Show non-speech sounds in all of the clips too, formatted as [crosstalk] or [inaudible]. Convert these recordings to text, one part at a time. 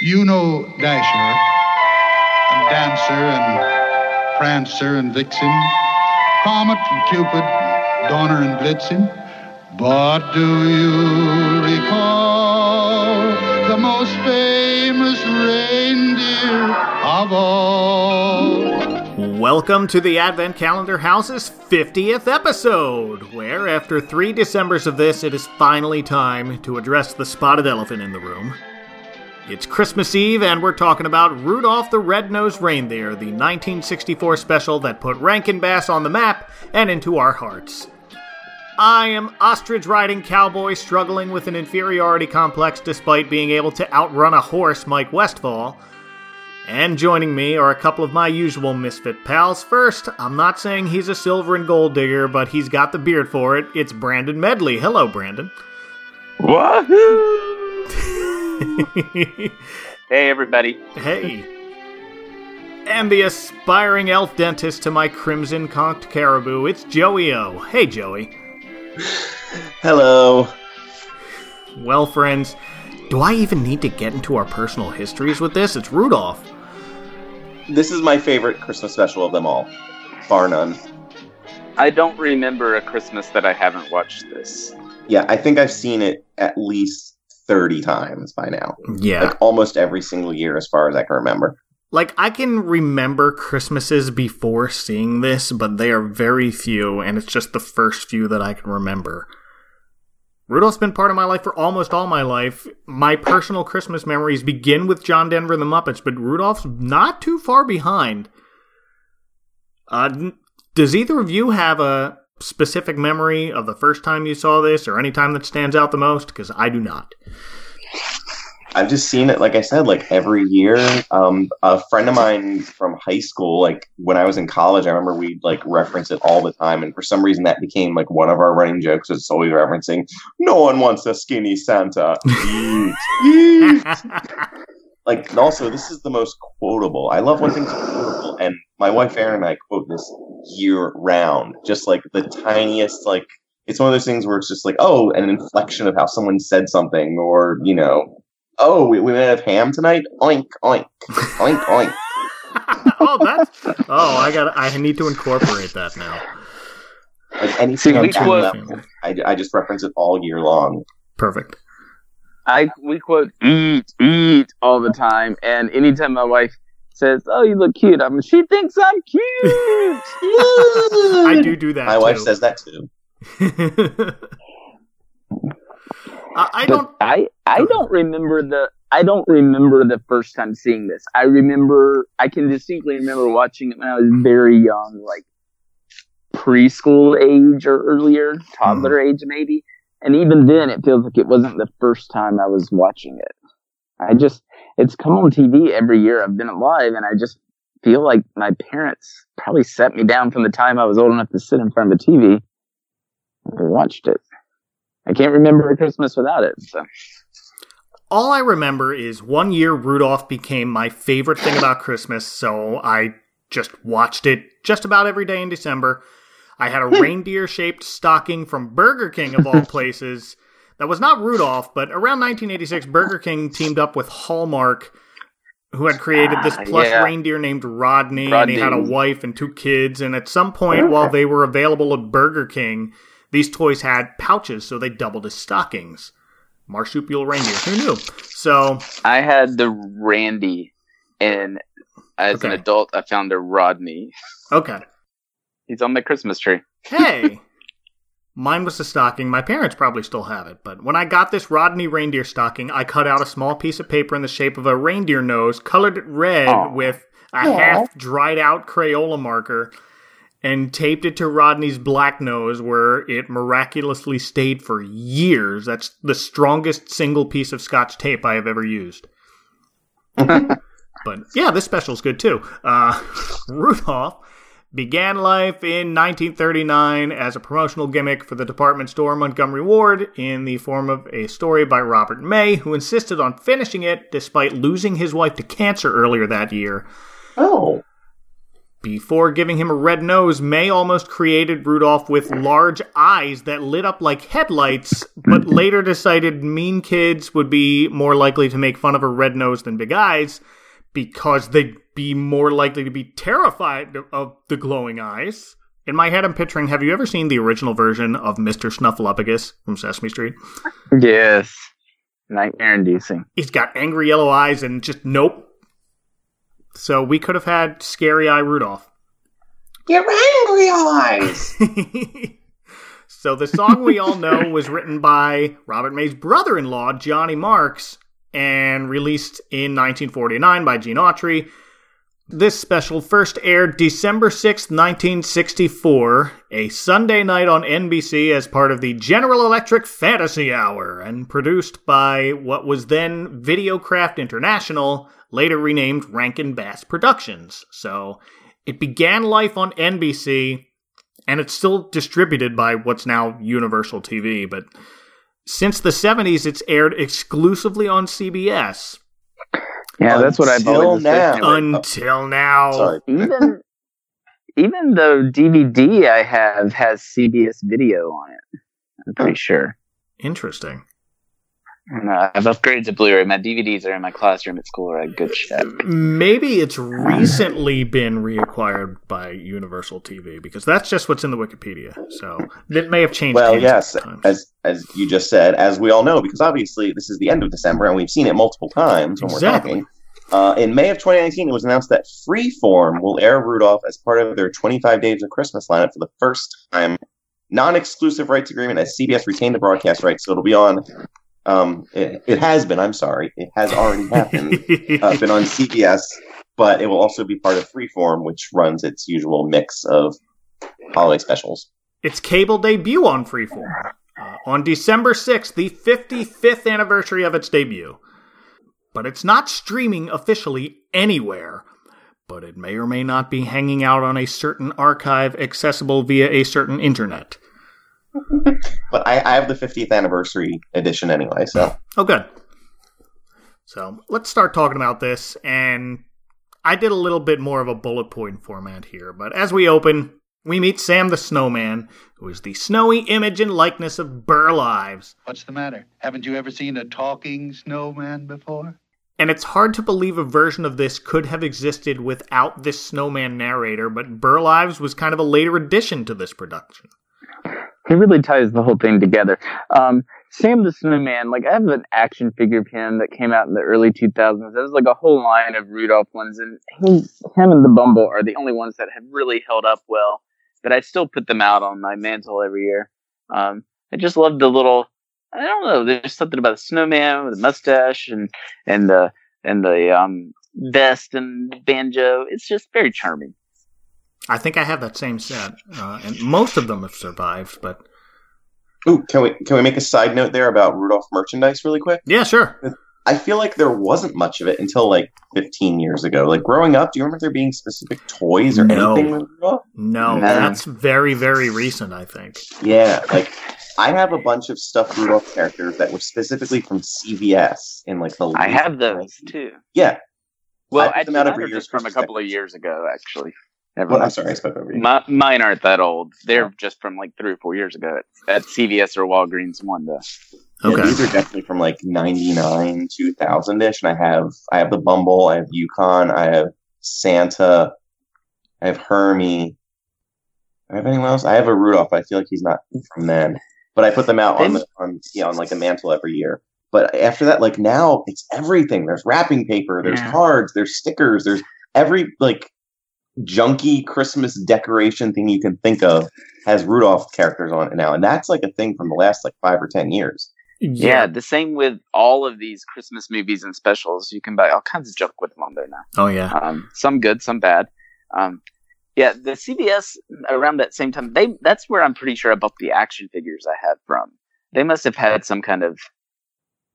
You know Dasher, and Dancer, and Prancer, and Vixen, Comet, and Cupid, Donner, and Blitzen. But do you recall the most famous reindeer of all? Welcome to the Advent Calendar House's 50th episode, where after three Decembers of this, it is finally time to address the spotted elephant in the room. It's Christmas Eve, and we're talking about Rudolph the Red-Nosed Reindeer, the 1964 special that put Rankin Bass on the map and into our hearts. I am ostrich riding cowboy struggling with an inferiority complex despite being able to outrun a horse, Mike Westfall. And joining me are a couple of my usual misfit pals. First, I'm not saying he's a silver and gold digger, but he's got the beard for it. It's Brandon Medley. Hello, Brandon. Wahoo! [laughs] hey, everybody. Hey. And the aspiring elf dentist to my crimson conked caribou, it's Joey O. Hey, Joey. Hello. Well, friends, do I even need to get into our personal histories with this? It's Rudolph. This is my favorite Christmas special of them all, bar none. I don't remember a Christmas that I haven't watched this. Yeah, I think I've seen it at least 30 times by now. Yeah. Like almost every single year, as far as I can remember. Like, I can remember Christmases before seeing this, but they are very few, and it's just the first few that I can remember. Rudolph's been part of my life for almost all my life. My personal Christmas memories begin with John Denver and the Muppets, but Rudolph's not too far behind. Uh, does either of you have a specific memory of the first time you saw this or any time that stands out the most? Because I do not. I've just seen it, like I said, like every year. Um, a friend of mine from high school, like when I was in college, I remember we'd like reference it all the time. And for some reason, that became like one of our running jokes. It's always referencing, no one wants a skinny Santa. [laughs] Eat, eat. [laughs] like, and also, this is the most quotable. I love when things are quotable. And my wife Erin and I quote this year round, just like the tiniest, like, it's one of those things where it's just like, oh, an inflection of how someone said something, or, you know, oh, we, we might have ham tonight? Oink, oink, oink, oink. [laughs] oh, that's. Oh, I got. I need to incorporate that now. Like anything See, on we that level, I, I just reference it all year long. Perfect. I we quote eat eat all the time, and anytime my wife says, "Oh, you look cute," I'm she thinks I'm cute. [laughs] I do do that. My wife says that too. [laughs] I, I don't. I I don't remember the I don't remember the first time seeing this. I remember I can distinctly remember watching it when I was very young, like preschool age or earlier, hmm. toddler age maybe. And even then, it feels like it wasn't the first time I was watching it. I just it's come on TV every year I've been alive, and I just feel like my parents probably set me down from the time I was old enough to sit in front of a TV and watched it. I can't remember a Christmas without it. So. All I remember is one year Rudolph became my favorite thing about Christmas, so I just watched it just about every day in December. I had a reindeer shaped stocking from Burger King, of all [laughs] places. That was not Rudolph, but around 1986, Burger King teamed up with Hallmark, who had created this Ah, plush yeah. reindeer named Rodney, and he had a wife and two kids. And at some point, while they were available at Burger King, these toys had pouches, so they doubled as stockings. Marsupial reindeer. Who knew? So, I had the Randy, and as an adult, I found a Rodney. okay. He's on my Christmas tree. Hey! [laughs] Mine was a stocking. My parents probably still have it. But when I got this Rodney reindeer stocking, I cut out a small piece of paper in the shape of a reindeer nose, colored it red Aw. with a half dried out Crayola marker, and taped it to Rodney's black nose, where it miraculously stayed for years. That's the strongest single piece of scotch tape I have ever used. [laughs] but yeah, this special's good too. Uh, [laughs] Rudolph began life in 1939 as a promotional gimmick for the department store Montgomery Ward in the form of a story by Robert May, who insisted on finishing it despite losing his wife to cancer earlier that year. Oh, before giving him a red nose, May almost created Rudolph with large eyes that lit up like headlights, but [laughs] later decided mean kids would be more likely to make fun of a red nose than big eyes because they'd be more likely to be terrified of the glowing eyes. In my head, I'm picturing have you ever seen the original version of Mr. Snuffleupagus from Sesame Street? Yes. Nightmare inducing. He's got angry yellow eyes and just nope. So we could have had Scary Eye Rudolph. Your angry eyes. [laughs] so the song we all know was written by Robert May's brother-in-law, Johnny Marks, and released in 1949 by Gene Autry. This special first aired December 6, 1964, a Sunday night on NBC as part of the General Electric Fantasy Hour, and produced by what was then Videocraft International, later renamed Rankin Bass Productions. So it began life on NBC, and it's still distributed by what's now Universal TV, but since the 70s, it's aired exclusively on CBS. Yeah, that's what I've Until always now. Until now. Oh, sorry. [laughs] Even even the DVD I have has CBS video on it. I'm pretty sure. Interesting. And, uh, I've upgraded to Blu-ray. My DVDs are in my classroom at school. Or a good check. Maybe it's recently been reacquired by Universal TV because that's just what's in the Wikipedia. So it may have changed. Well, yes, times. as as you just said, as we all know, because obviously this is the end of December and we've seen it multiple times when Exactly. we're talking. Uh, in May of 2019, it was announced that Freeform will air Rudolph as part of their 25 Days of Christmas lineup for the first time. Non-exclusive rights agreement as CBS retained the broadcast rights, so it'll be on. Um, it, it has been. I'm sorry, it has already happened. uh, [laughs] been on CBS, but it will also be part of Freeform, which runs its usual mix of holiday specials. its cable debut on Freeform uh, on December 6th, the 55th anniversary of its debut. But it's not streaming officially anywhere. But it may or may not be hanging out on a certain archive accessible via a certain internet. [laughs] But I, I have the 50th anniversary edition anyway, so Oh, good. So let's start talking about this. And I did a little bit more of a bullet point format here. But as we open, we meet Sam the Snowman, who is the snowy image and likeness of Burl Ives. What's the matter? Haven't you ever seen a talking snowman before? And it's hard to believe a version of this could have existed without this snowman narrator, but Burl Ives was kind of a later addition to this production. He really ties the whole thing together. Um, Sam the Snowman, like I have an action figure of him that came out in the early 2000s. There's like a whole line of Rudolph ones, and he, him and the Bumble are the only ones that have really held up well. But I still put them out on my mantle every year. Um, I just love the little. I don't know. There's something about the snowman with the mustache and and the and the um, vest and banjo. It's just very charming. I think I have that same set, uh, and most of them have survived, but Ooh, can we can we make a side note there about Rudolph merchandise really quick? yeah, sure. I feel like there wasn't much of it until like 15 years ago. Like growing up, do you remember there being specific toys or No. anything with Rudolph? No, No. that's very, very recent, I think. Yeah, like I have a bunch of stuffed Rudolph characters that were specifically from CVS in like the. I have those too. Yeah. Well, I put them out mine every year just from a couple of years ago, actually. Never Well, I'm sorry, I spoke over you. My, mine aren't that old. They're just from like three or four years ago at, at CVS or Walgreens one day. Yeah, Okay. these are definitely from like 99, 2000 ish. And I have, I have the Bumble, I have Yukon, I have Santa, I have Hermie. I have anyone else? I have a Rudolph, but I feel like he's not from then. But I put them out on the, on, yeah, on like the mantle every year. But after that, like now it's everything. There's wrapping paper, there's Yeah. cards, there's stickers, there's every like junky Christmas decoration thing you can think of has Rudolph characters on it now. And that's like a thing from the last like five or 10 years. Yeah. the same with all of these Christmas movies and specials. You can buy all kinds of junk with them on there now. Oh, yeah. Um, some good, some bad. Um, yeah, the CVS around that same time, they that's where I'm pretty sure I bought the action figures I have from. They must have had some kind of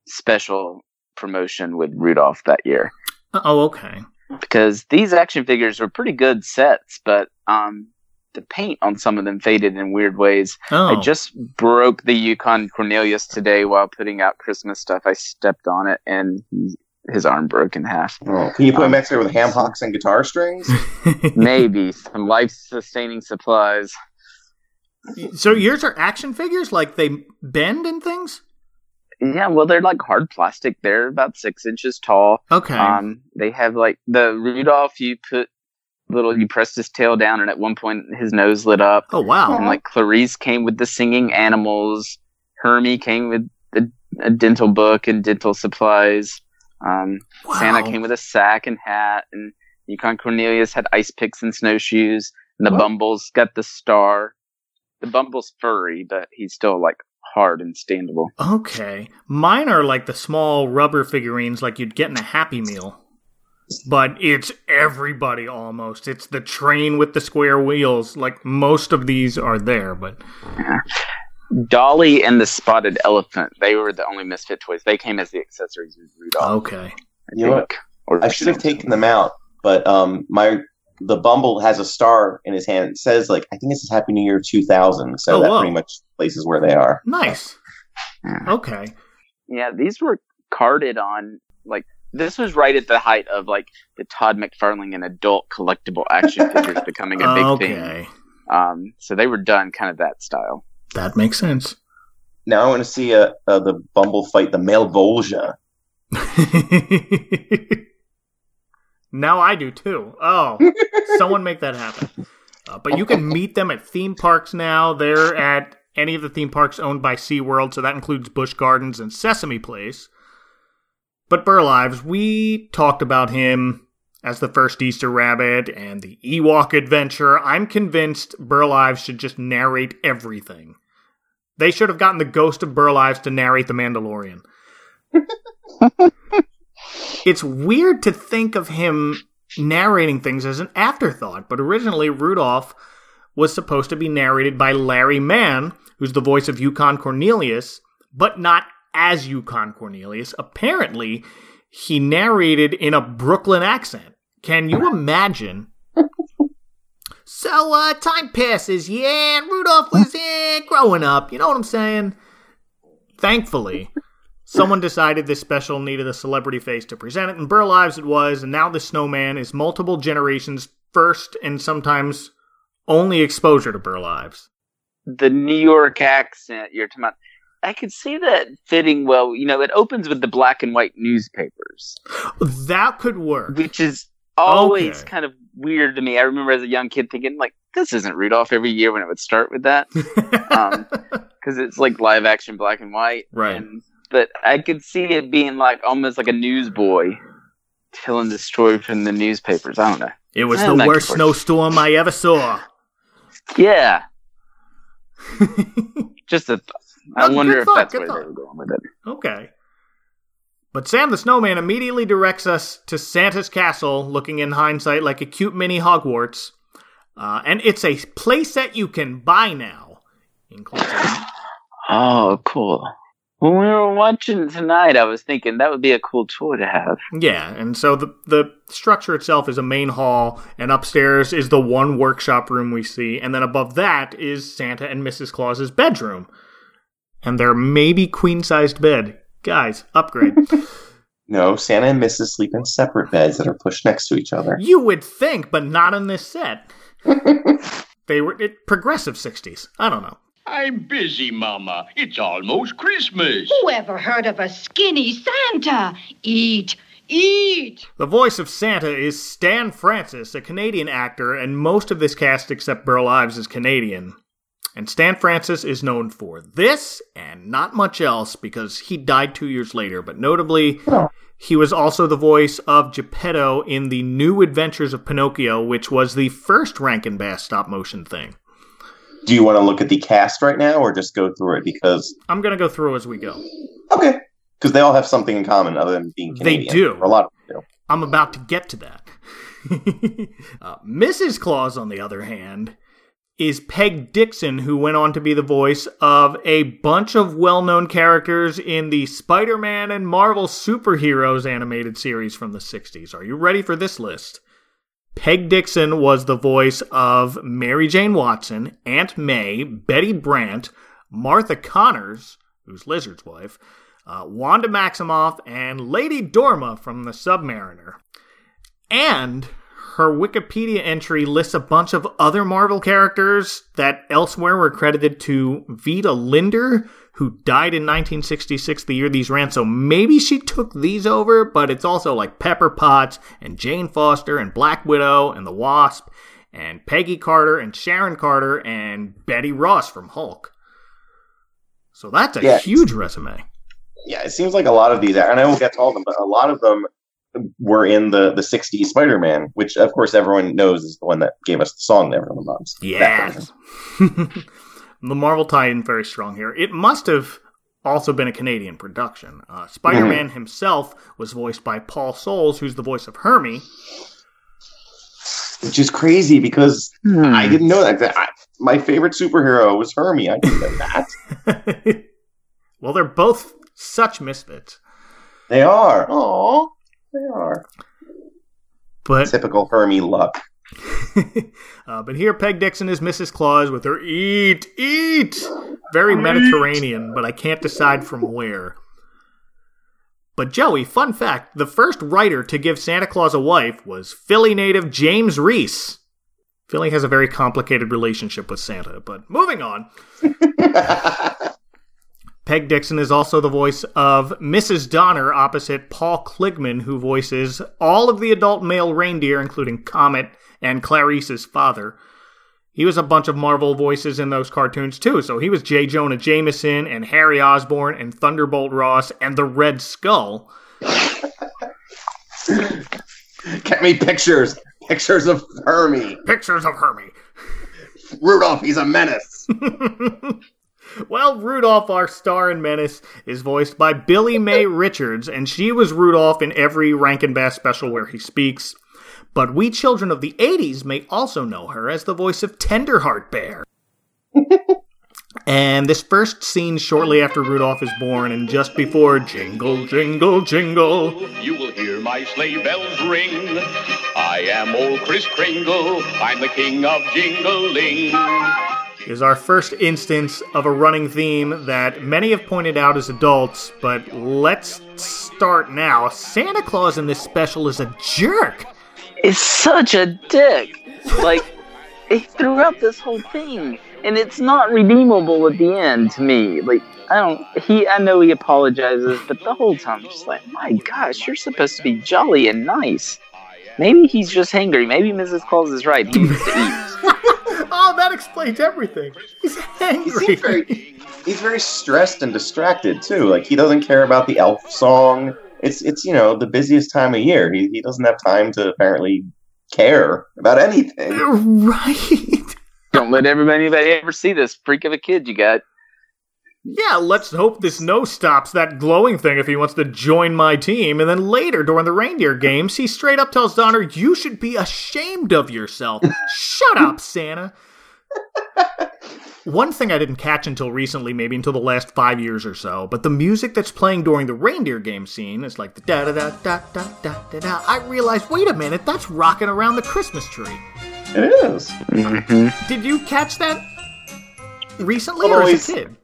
special promotion with Rudolph that year. Oh, okay. Because these action figures were pretty good sets, but um, the paint on some of them faded in weird ways. Oh, I just broke the Yukon Cornelius today while putting out Christmas stuff. I stepped on it and he his arm broke in half. Oh, can you put him back there with ham hocks and guitar strings? [laughs] Maybe some life sustaining supplies. so yours are action figures, like they bend and things. Yeah, well, they're like hard plastic. They're about six inches tall. Okay. Um, they have like the Rudolph. You put little, you pressed his tail down, and at one point his nose lit up. oh wow. And like Clarice came with the singing animals. Hermie came with the, a dental book and dental supplies. Um, wow. Santa came with a sack and hat, and Yukon Cornelius had ice picks and snowshoes. And the What? Bumble's got the star. The Bumble's furry, but he's still like hard and standable. Okay. Mine are like the small rubber figurines like you'd get in a Happy Meal. But it's everybody almost. It's the train with the square wheels. Like most of these are there, but Dolly and the spotted elephant, they were the only misfit toys. They came as the accessories with Rudolph. okay. I You know what? think. Or I should have taken them out, but um, my the Bumble has a star in his hand. It says like I think this is Happy New Year 2000, so Oh, that whoa. pretty much places where they are. Nice. Okay. Yeah, these were carded on like this was right at the height of like the Todd McFarlane and adult collectible action [laughs] figures becoming a big thing. Okay. Um, so they were done kind of that style. That makes sense. Now I want to see uh, uh, the Bumble fight the Malebolgia. [laughs] now I do too. Oh, [laughs] someone make that happen. Uh, but you can meet them at theme parks now. They're at any of the theme parks owned by SeaWorld, so that includes Busch Gardens and Sesame Place. But Burl Ives, we talked about him as the first Easter Rabbit and the Ewok adventure. I'm convinced Burl Ives should just narrate everything. They should have gotten the ghost of Burl Ives to narrate The Mandalorian. [laughs] it's weird to think of him narrating things as an afterthought, but originally Rudolph was supposed to be narrated by Larry Mann, who's the voice of Yukon Cornelius, but not as Yukon Cornelius. Apparently, he narrated in a Brooklyn accent. Can you imagine? [laughs] so, uh, time passes, yeah, and Rudolph was eh, growing up, you know what I'm saying? Thankfully, someone decided this special needed a celebrity face to present it, and Burl Ives it was, and now the snowman is multiple generations' first and sometimes only exposure to Burl Ives. The New York accent you're talking about, I could see that fitting well. You know, it opens with the black and white newspapers, That could work. which is always Okay. kind of weird to me. I remember as a young kid thinking, like, this isn't Rudolph every year when it would start with that. [laughs] Um, because it's like live action black and white. Right. And, but I could see it being like almost like a newsboy telling the story from the newspapers. I don't know. it was Eh, the worst snowstorm I ever saw. Yeah, [laughs] just a thought. I Good wonder if thought, that's where thought. they were going with it. Okay. But Sam the Snowman immediately directs us to Santa's castle, looking in hindsight like a cute mini Hogwarts. Uh, and it's a playset you can buy now. Includes [gasps] Oh, cool. When we were watching tonight, I was thinking that would be a cool toy to have. yeah, and so the the structure itself is a main hall, and upstairs is the one workshop room we see, and then above that is Santa and Mrs. Claus's bedroom, and their maybe queen sized bed. Guys, upgrade. [laughs] No, Santa and Mrs. sleep in separate beds that are pushed next to each other. You would think, but not in this set. [laughs] they were it, progressive '60s. I don't know. I'm busy, Mama. It's almost Christmas. Who ever heard of a skinny Santa? Eat, eat. The voice of Santa is Stan Francis, a Canadian actor, and most of this cast except Burl Ives is Canadian. And Stan Francis is known for this and not much else because he died two years later. But notably, he was also the voice of Geppetto in the New Adventures of Pinocchio, which was the first Rankin Bass stop motion thing. Do you want to look at the cast right now, or just go through it? Because I'm going to go through as we go. okay, because they all have something in common other than being Canadian. They do. A lot of them do. I'm about to get to that. [laughs] uh, Mrs. Claus, on the other hand, is Peg Dixon, who went on to be the voice of a bunch of well known characters in the Spider Man and Marvel Superheroes animated series from the 60s. Are you ready for this list? Peg Dixon was the voice of Mary Jane Watson, Aunt May, Betty Brant, Martha Connors, who's Lizard's wife, uh, Wanda Maximoff, and Lady Dorma from the Submariner. And her Wikipedia entry lists a bunch of other Marvel characters that elsewhere were credited to Vita Linder, who died in 1966, the year these ran. So maybe she took these over, but it's also like Pepper Potts and Jane Foster and Black Widow and the Wasp and Peggy Carter and Sharon Carter and Betty Ross from Hulk. So that's a Yeah. huge resume. Yeah, it seems like a lot of these, and I won't get to all of them, but a lot of them were in the the '60s Spider-Man, which of course everyone knows is the one that gave us the song "Never on the Bumps." That. Yes. [laughs] the Marvel tie-in very strong here. It must have also been a Canadian production. Uh, Spider-Man himself was voiced by Paul Soles, who's the voice of Hermie. which is crazy because Hmm. I didn't know that. that I, my favorite superhero was Hermie. I didn't know that. [laughs] well, they're both such misfits. They are. Oh, they are. But Typical Hermie luck. [laughs] uh, but here, Peg Dixon is Mrs. Claus with her eat, eat. Very Mediterranean, but I can't decide from where. But Joey, fun fact the first writer to give Santa Claus a wife was Philly native James Rees. Philly has a very complicated relationship with Santa, but moving on. [laughs] Peg Dixon is also the voice of Mrs. Donner opposite Paul Kligman, who voices all of the adult male reindeer, including Comet and Clarice's father. He was a bunch of Marvel voices in those cartoons too, so he was J. Jonah Jameson and Harry Osborn and Thunderbolt Ross and the Red Skull. Get me pictures. Pictures of Hermie. Pictures of Hermie. Rudolph, he's a menace. [laughs] Well, Rudolph, our star and menace, is voiced by Billie Mae Richards, and she was Rudolph in every Rankin Bass special where he speaks. But we children of the 80s may also know her as the voice of Tenderheart Bear. [laughs] and this first scene shortly after Rudolph is born and just before Jingle, Jingle, Jingle. You will hear my sleigh bells ring. I am old Kris Kringle. I'm the king of jingling. is our first instance of a running theme that many have pointed out as adults, but let's start now. Santa Claus in this special is a jerk. Is such a dick. Like, he throughout this whole thing, and it's not redeemable at the end to me. Like, I don't. He, I know he apologizes, but the whole time, I'm just like, my gosh, you're supposed to be jolly and nice. Maybe he's just hangry. Maybe Mrs. Claus is right. He needs to eat. [laughs] Oh, that explains everything. He's He angry. seems very. He's very stressed and distracted too. Like he doesn't care about the elf song. It's it's you know the busiest time of year. He he doesn't have time to apparently care about anything. [laughs] right. don't let everybody, anybody ever see this freak of a kid you got. Yeah, let's hope this no stops that glowing thing if he wants to join my team. And then later, during the reindeer games, he straight up tells Donner, You should be ashamed of yourself. [laughs] Shut up, Santa. [laughs] One thing I didn't catch until recently, maybe until the last five years or so, but the music that's playing during the reindeer game scene is like the da da da da da da da da. I realized, wait a minute, that's rocking around the Christmas tree. It is. Mm-hmm. Did you catch that recently Well, or as always- a kid?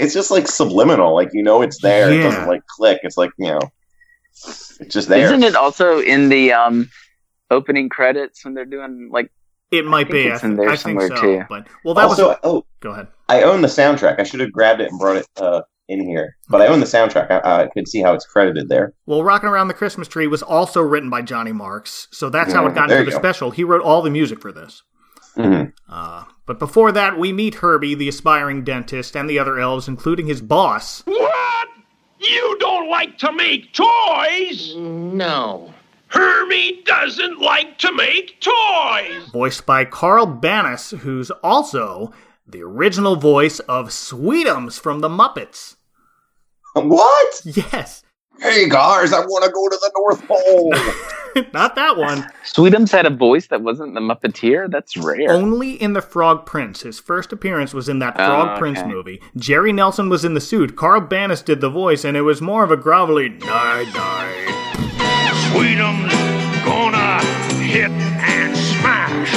It's just like subliminal. Like you know it's there. It Yeah. doesn't like click. It's like you know. It's just there. Isn't it also in the um opening credits when they're doing like? It might think be. it's I, in there I think somewhere, so. too. But well, that also, was. oh, Go ahead. I own the soundtrack. I should have grabbed it and brought it uh, in here. But I own the soundtrack. I, I could see how it's credited there. Well, "Rocking Around the Christmas Tree" was also written by Johnny Marks, so that's how it Mm, got there into the go. special. He wrote all the music for this. Mhm. Uh, but before that, we meet Herbie, the aspiring dentist, and the other elves, including his boss. What? You don't like to make toys? No. Hermie doesn't like to make toys. voiced by Carl Banas, who's also the original voice of Sweetums from the Muppets. What? Yes, Hey guys, I want to go to the North Pole. [laughs] not that one. Sweetums had a voice that wasn't the Muppeteer. That's rare. Only in The Frog Prince. His first appearance was in that Oh, Frog Prince movie. Jerry Nelson was in the suit. Carl Banas did the voice, and it was more of a grovelly night night. Sweetums gonna hit and smash.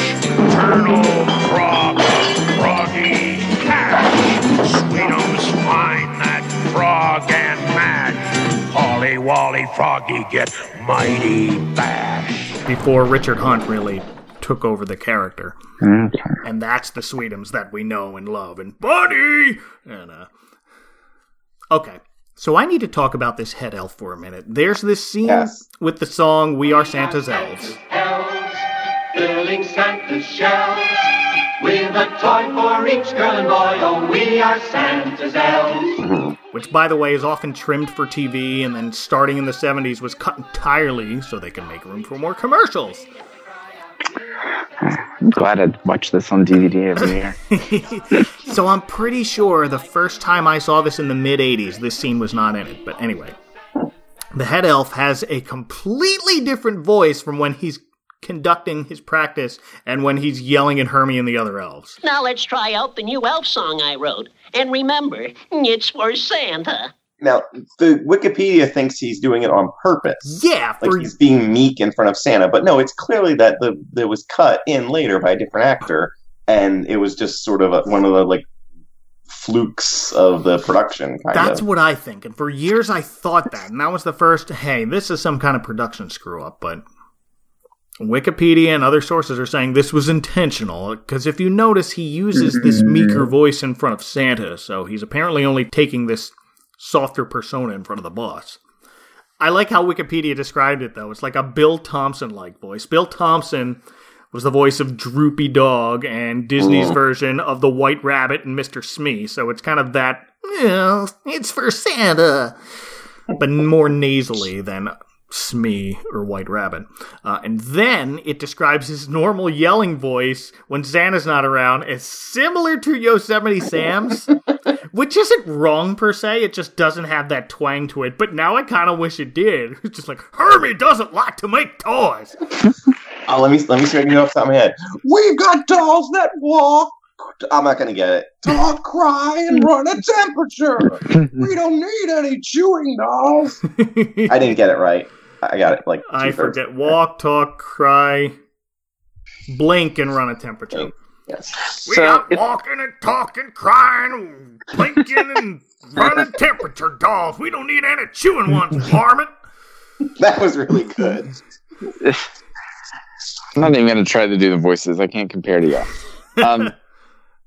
Colonel Frog, Froggy Cash. Sweetums find that frog and mash. Froggy get mighty bashed. before Richard Hunt really took over the character. Okay. And that's the Sweetums that we know and love and Buddy and uh Okay. So I need to talk about this head elf for a minute. There's this scene Yes. with the song We Are Santa's Elves. elves, filling Santa's shelves. With a toy for each girl and boy, oh, we are Santa's elves. Mm-hmm. which by the way is often trimmed for TV and then starting in the 70s was cut entirely so they can make room for more commercials. I'm glad I watch this on DVD every year. [laughs] So I'm pretty sure the first time I saw this in the mid 80s, this scene was not in it. But anyway, the head elf has a completely different voice from when he's conducting his practice and when he's yelling at Hermie and the other elves. Now let's try out the new elf song I wrote. And remember, it's for Santa. Now, the Wikipedia thinks he's doing it on purpose. Yeah, Like he's being meek in front of Santa, but no, it's clearly that the that was cut in later by a different actor, and it was just sort of a, one of the like flukes of the production. Kind That's of. what I think. And for years I thought that. And that was the first, hey, this is some kind of production screw up. But Wikipedia and other sources are saying this was intentional. Because if you notice, he uses this mm-hmm. meeker voice in front of Santa. So he's apparently only taking this softer persona in front of the boss. I like how Wikipedia described it, though. It's like a Bill Thompson like voice. Bill Thompson was the voice of Droopy Dog and Disney's version of the White Rabbit and Mr. Smee. So it's kind of that, "Yeah, it's for Santa, but more nasally than Smee or White Rabbit. Uh, and then it describes his normal yelling voice when Santa's not around as similar to Yosemite Sam's, [laughs] which isn't wrong per se. It just doesn't have that twang to it. But now I kind of wish it did. [laughs] It's just like Hermie doesn't like to make toys. Oh, [laughs] let me let me see if I can off the top of my head. We've got dolls that walk. I'm not gonna get it. Talk, cry, and run a temperature. We don't need any chewing dolls. [laughs] I didn't get it right. I got it like I forget. Walk, talk, cry, blink, and run a temperature. Yes. We So got if- walking and talking, crying, blinking, and running temperature dolls. We don't need any chewing ones, [laughs] varmint. That was really good. I'm not even going to try to do the voices. I can't compare to you. Um, [laughs]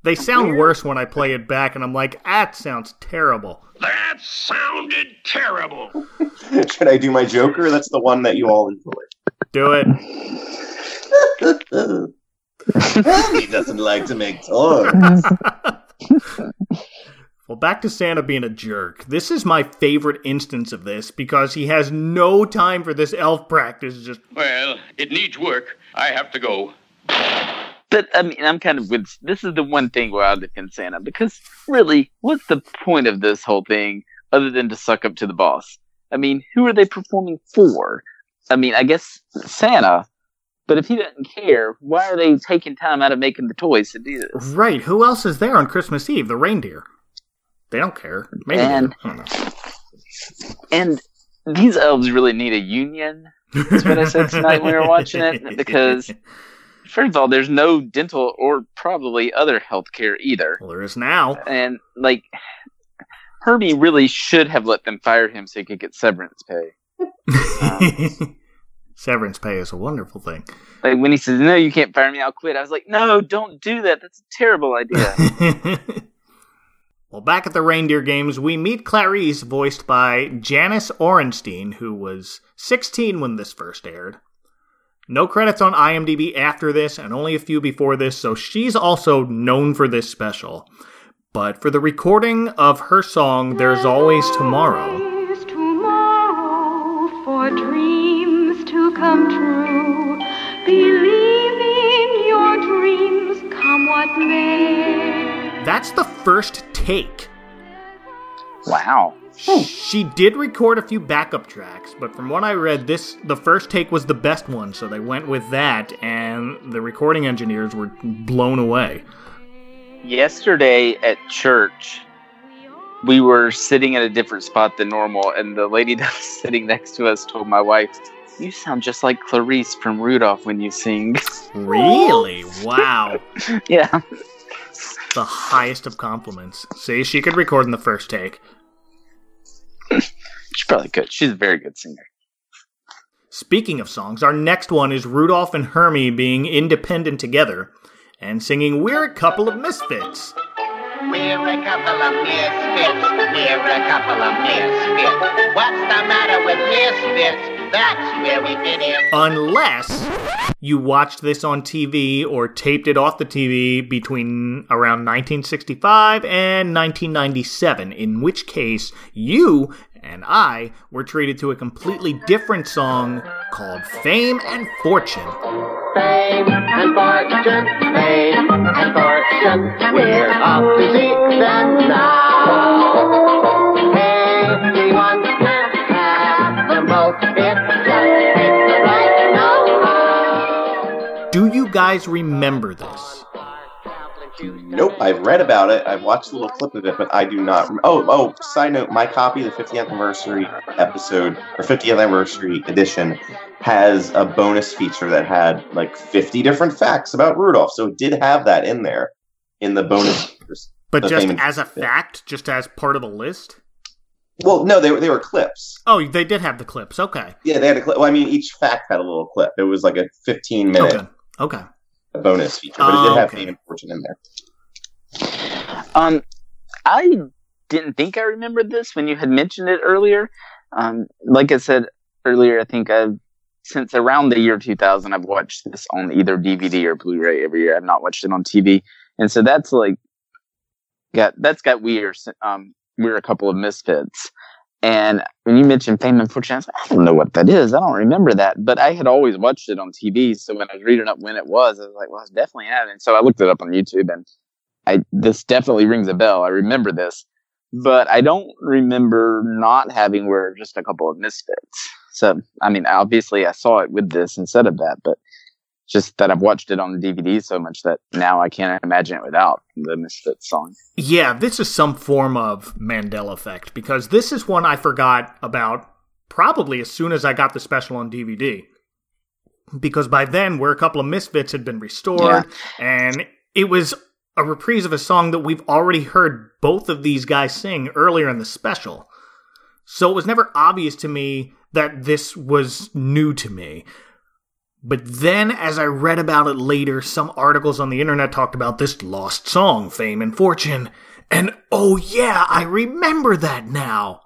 They sound worse when I play it back, and I'm like, that sounds terrible. That sounded terrible. [laughs] Should I do my Joker? That's the one that you all enjoy. Do it. He doesn't like to make toys. [laughs] Well, back to Santa being a jerk. This is my favorite instance of this because he has no time for this elf practice. Just Well, it needs work. I have to go. but I mean, I'm kind of with. This is the one thing where I'll defend Santa because really, what's the point of this whole thing other than to suck up to the boss? I mean, who are they performing for? I mean, I guess Santa. But if he doesn't care, why are they taking time out of making the toys to do this? right. Who else is there on Christmas Eve? The reindeer. They don't care. Maybe. And- I don't know. And these elves really need a union. That's what I said tonight when we were watching it. Because, first of all, there's no dental or probably other health care either. well, there is now. And, like, Herbie really should have let them fire him so he could get severance pay. [laughs] Um, Severance pay is a wonderful thing. Like, when he says, No, you can't fire me, I'll quit. I was like, No, don't do that. That's a terrible idea. [laughs] well, back at the reindeer games, we meet Clarice, voiced by Janis Orenstein, who was 16 when this first aired. No credits on IMDb after this, and only a few before this, so she's also known for this special. But for the recording of her song, There's Always Tomorrow, Is tomorrow for dreams to come true. Believe in your dreams, come what may. that's the first take. wow. She did record a few backup tracks, but from what I read, this the first take was the best one, so they went with that, and the recording engineers were blown away. Yesterday at church, we were sitting at a different spot than normal, and the lady [laughs] that was sitting next to us told my wife, You sound just like Clarice from Rudolph when you sing. Really? Wow. [laughs] yeah. The highest of compliments. See, she could record in the first take. She probably could. She's a very good singer. Speaking of songs, our next one is Rudolph and Hermie being independent together and singing We're a Couple of Misfits. We're a couple of misfits. We're a couple of misfits. What's the matter with misfits? That's where we fit in. Unless you watched this on TV or taped it off the TV between around 1965 and 1997, in which case you and I were treated to a completely different song called Fame and Fortune. Fame and fortune, fame and fortune. We're seek them now. Everyone can have them both. Guys remember this? Nope, I've read about it. I've watched a little clip of it, but I do not. Rem- oh, oh. Side note: my copy the 50th anniversary episode or 50th anniversary edition has a bonus feature that had like 50 different facts about Rudolph. So it did have that in there in the bonus. [gasps] features. But The just as a fact, just as part of the list? Well, no, they were they were clips. Oh, they did have the clips. Okay. Yeah, they had a clip. Well, I mean, each fact had a little clip. It was like a 15 minute Okay. Okay. A bonus feature, but it did have okay. Fame and Fortune in there. Um, I didn't think I remembered this when you had mentioned it earlier. Um, like I said earlier, I think I've since around the year 2000, I've watched this on either DVD or Blu-ray every year. I've not watched it on TV, and so that's like got that's got weird. Um, we're a couple of misfits. And when you mentioned Fame and Fortune, I was like, I don't know what that is. I don't remember that. But I had always watched it on TV. So when I was reading up when it was, I was like, well, it's definitely happening. So I looked it up on YouTube and I, this definitely rings a bell. I remember this, but I don't remember not having We're just a couple of misfits. So, I mean, obviously I saw it with this instead of that, but just that I've watched it on the DVD so much that now I can't imagine it without the Misfits song. Yeah, this is some form of Mandela effect because this is one I forgot about probably as soon as I got the special on DVD. Because by then, where a couple of misfits had been restored, and it was a reprise of a song that we've already heard both of these guys sing earlier in the special. So it was never obvious to me that this was new to me. But then, as I read about it later, some articles on the internet talked about this lost song, Fame and Fortune. And oh, yeah, I remember that now.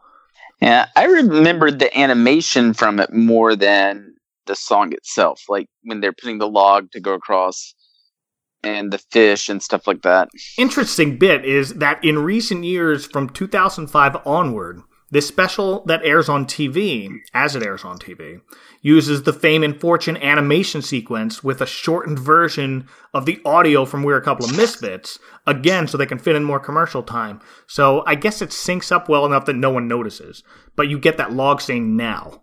Yeah, I remembered the animation from it more than the song itself. Like when they're putting the log to go across and the fish and stuff like that. Interesting bit is that in recent years, from 2005 onward, this special that airs on TV, as it airs on TV, uses the Fame and Fortune animation sequence with a shortened version of the audio from We're a Couple of Misfits, again, so they can fit in more commercial time. So I guess it syncs up well enough that no one notices. But you get that log saying now.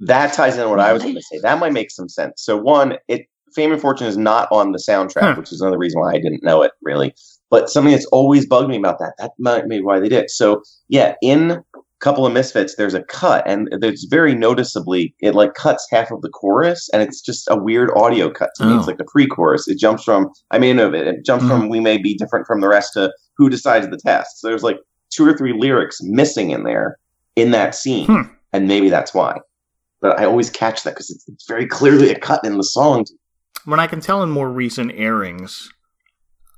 That ties in what I was going to say. That might make some sense. So one, it Fame and Fortune is not on the soundtrack, Huh. which is another reason why I didn't know it really. But something that's always bugged me about that. That might be why they did. it. So yeah, in couple of misfits, there's a cut, and there's very noticeably it like cuts half of the chorus, and it's just a weird audio cut to me. Oh. It's like the pre-chorus. It jumps from I mean of it. It jumps from we may be different from the rest to who decides the test. So there's like two or three lyrics missing in there in that scene, Hmm. and maybe that's why. But I always catch that because it's, it's very clearly a cut in the song. When I can tell in more recent airings,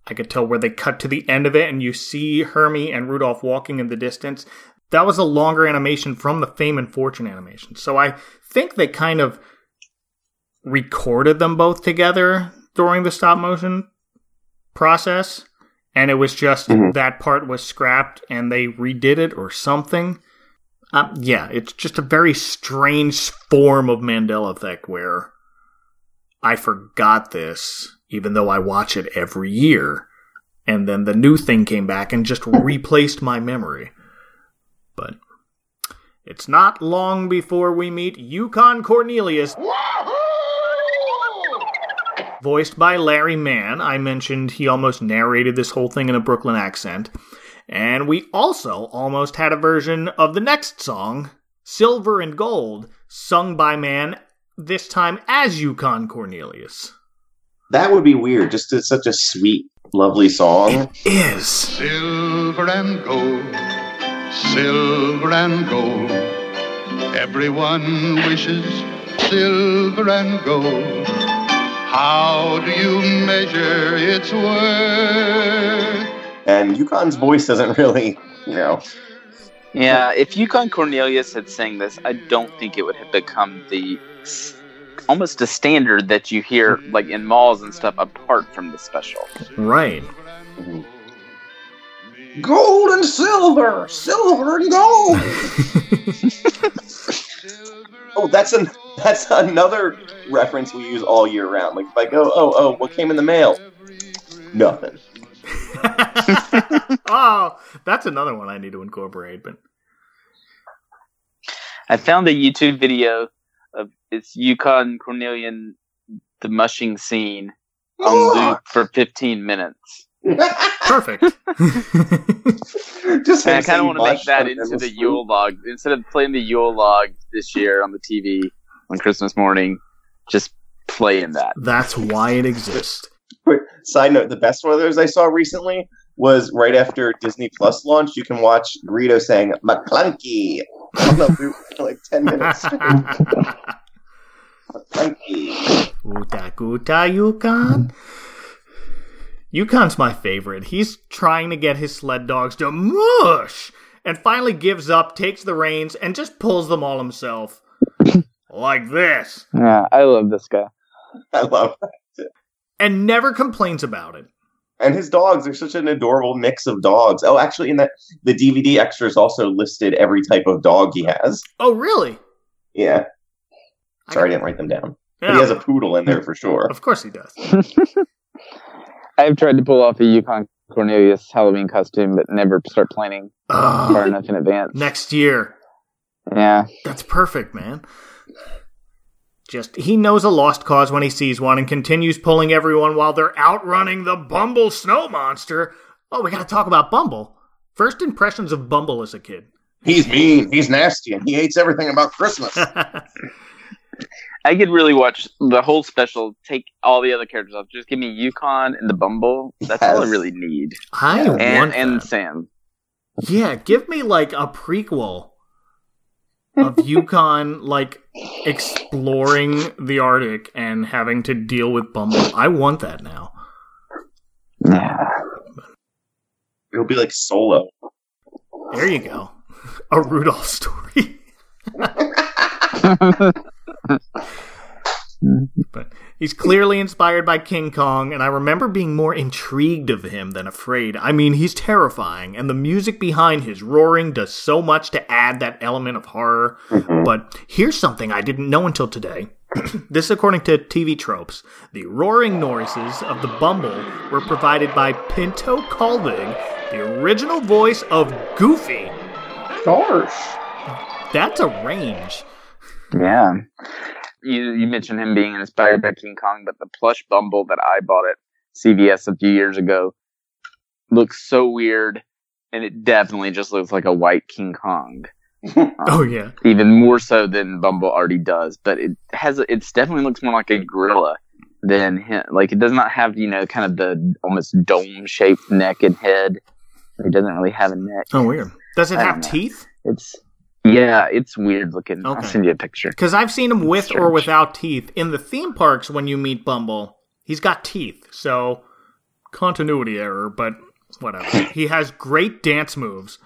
I could tell where they cut to the end of it and you see Hermie and Rudolph walking in the distance. That was a longer animation from the Fame and Fortune animation. So I think they kind of recorded them both together during the stop motion process. And it was just Mhm. that part was scrapped and they redid it or something. Um, yeah, it's just a very strange form of Mandela effect where I forgot this, even though I watch it every year. And then the new thing came back and just replaced my memory. But it's not long before we meet Yukon Cornelius, voiced by Larry Mann. I mentioned he almost narrated this whole thing in a Brooklyn accent. And we also almost had a version of the next song, Silver and Gold, sung by Mann, this time as Yukon Cornelius. That would be weird. Just it's such a sweet, lovely song. Is. Silver and gold, silver and gold. Everyone wishes silver and gold. How do you measure its worth? And Yukon's voice doesn't really, you know. Yeah, if Yukon Cornelius had sang this, I don't think it would have become the almost a standard that you hear like in malls and stuff apart from the special. Right. Mm-hmm. Gold and silver, silver and gold. [laughs] oh, that's an that's another reference we use all year round. Like if I go, oh, oh, what came in the mail? Nothing. [laughs] oh, that's another one I need to incorporate. But I found a YouTube video of it's Yukon Cornelius the mushing scene on loop for 15 minutes. Perfect. [laughs] Just And I kind of want to make that into the loop. Yule log instead of playing the Yule log this year on the TV on Christmas morning. Just playing that. that's why it exists. Quick Side note: the best one of those I saw recently was right after Disney Plus launched. You can watch Greedo saying "Maclunkey" on the loop for like ten minutes. [laughs] [laughs] Maclunkey. Uta guta Yukon. Yukon's my favorite. He's trying to get his sled dogs to mush and finally gives up, takes the reins, and just pulls them all himself. [laughs] like this. Yeah, I love this guy. [laughs] I love that. And never complains about it. And his dogs are such an adorable mix of dogs. Oh, actually, in that the DVD extras also listed every type of dog he has. Oh, really? Yeah. Sorry, I didn't write them down. But he has a poodle in there for sure. Of course he does. [laughs] I've tried to pull off a Yukon Cornelius Halloween costume, but never start planning Ugh. far enough in advance. Next year. Yeah. That's perfect, man. Just he knows a lost cause when he sees one and continues pulling everyone while they're outrunning the Bumble snow monster. Oh, we got to talk about Bumble. First impressions of Bumble as a kid. He's mean. He's nasty, and he hates everything about Christmas. [laughs] I could really watch the whole special, take all the other characters off. Just give me Yukon and the Bumble. That's all I really need. I And want and. Sam. Yeah, give me like a prequel of [laughs] Yukon like exploring the Arctic and having to deal with Bumble. I want that now. Yeah. It'll be like Solo. There you go. [laughs] A Rudolph story. [laughs] but he's clearly inspired by King Kong, and I remember being more intrigued of him than afraid. I mean, he's terrifying, and the music behind his roaring does so much to add that element of horror. Mm-hmm. But here's something I didn't know until today. [clears throat] this, according to TV tropes, the roaring noises of the Bumble were provided by Pinto Colvig, the original voice of Goofy. Gosh. That's a range. Yeah. You you mentioned him being inspired by King Kong, but the plush Bumble that I bought at CVS a few years ago looks so weird, and it definitely just looks like a white King Kong. [laughs] Oh yeah. Even more so than Bumble already does, but it has it's definitely looks more like a gorilla than him. Like it does not have you know kind of the almost dome shaped neck and head. It doesn't really have a neck. Oh weird. Does it I have don't know. teeth? It's yeah, it's weird looking. I'll send you a picture. Because I've seen him with or without teeth. In the theme parks, when you meet Bumble, he's got teeth. So, continuity error, but whatever. [laughs] he has great dance moves.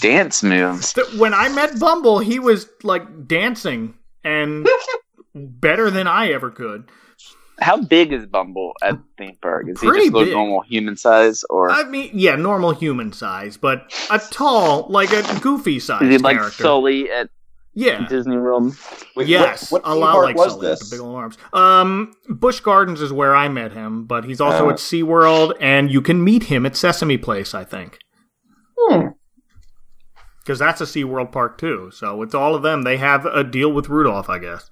Dance moves. When I met Bumble, he was like dancing and [laughs] better than I ever could. How big is Bumble at theme park? Is Pretty he just look big. normal human size, or I mean, yeah, normal human size, but a tall, like a goofy size is he like character. Sully at yeah. Disney World? Wait, Yes, what, what a lot like was Sully with this? the big old arms. Um, Busch Gardens is where I met him, but he's also Oh. at SeaWorld, and you can meet him at Sesame Place, I think. Hmm. Because that's a SeaWorld park too. So with all of them, they have a deal with Rudolph, I guess.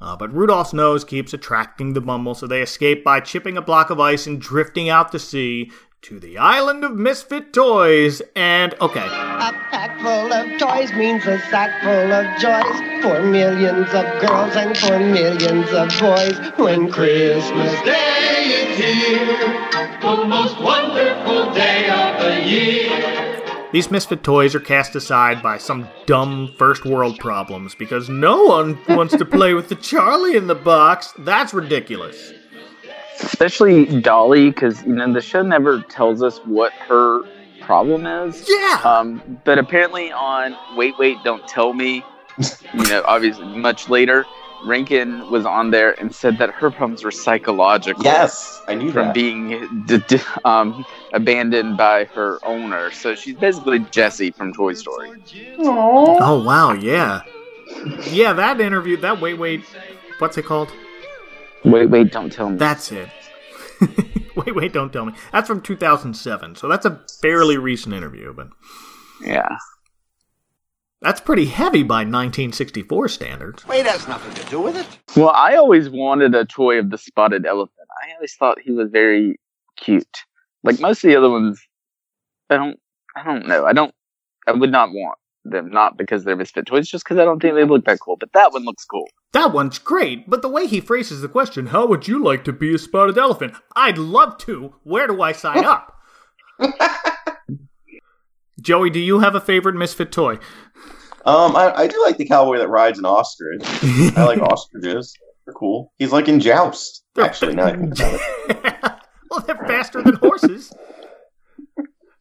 Uh, but Rudolph's nose keeps attracting the Bumble, so they escape by chipping a block of ice and drifting out to sea to the island of misfit toys. And okay, A pack full of toys means a sack full of joys for millions of girls and for millions of boys. When Christmas Day is here, the most wonderful day of the year. These misfit toys are cast aside by some dumb first world problems because no one wants to play with the Charlie in the box. That's ridiculous. Especially Dolly, because you know the show never tells us what her problem is. Yeah. Um, but apparently on Wait Wait Don't Tell Me, you know, obviously much later, Rankin was on there and said that her problems were psychological. Yes, I knew from that. being d- d- um, abandoned by her owner. So she's basically Jessie from Toy Story. Oh wow, yeah, yeah. That interview, that wait, wait, what's it called? Wait, wait, don't tell me. That's it. [laughs] wait, wait, don't tell me. That's from 2007, so that's a fairly recent interview, but Yeah. that's pretty heavy by 1964 standards. Wait has nothing to do with it. Well, I always wanted a toy of the spotted elephant. I always thought he was very cute. Like most of the other ones, I don't, I don't know. I don't, I would not want them. Not because they're misfit toys, just because I don't think they look that cool. But that one looks cool. That one's great, but the way he phrases the question, how would you like to be a spotted elephant? I'd love to. Where do I sign [laughs] up? Joey, do you have a favorite misfit toy? Um, I, I do like the cowboy that rides an ostrich. I like [laughs] ostriches. They're cool. He's like in Joust. Actually, now I think about it. [laughs] well, they're faster than horses.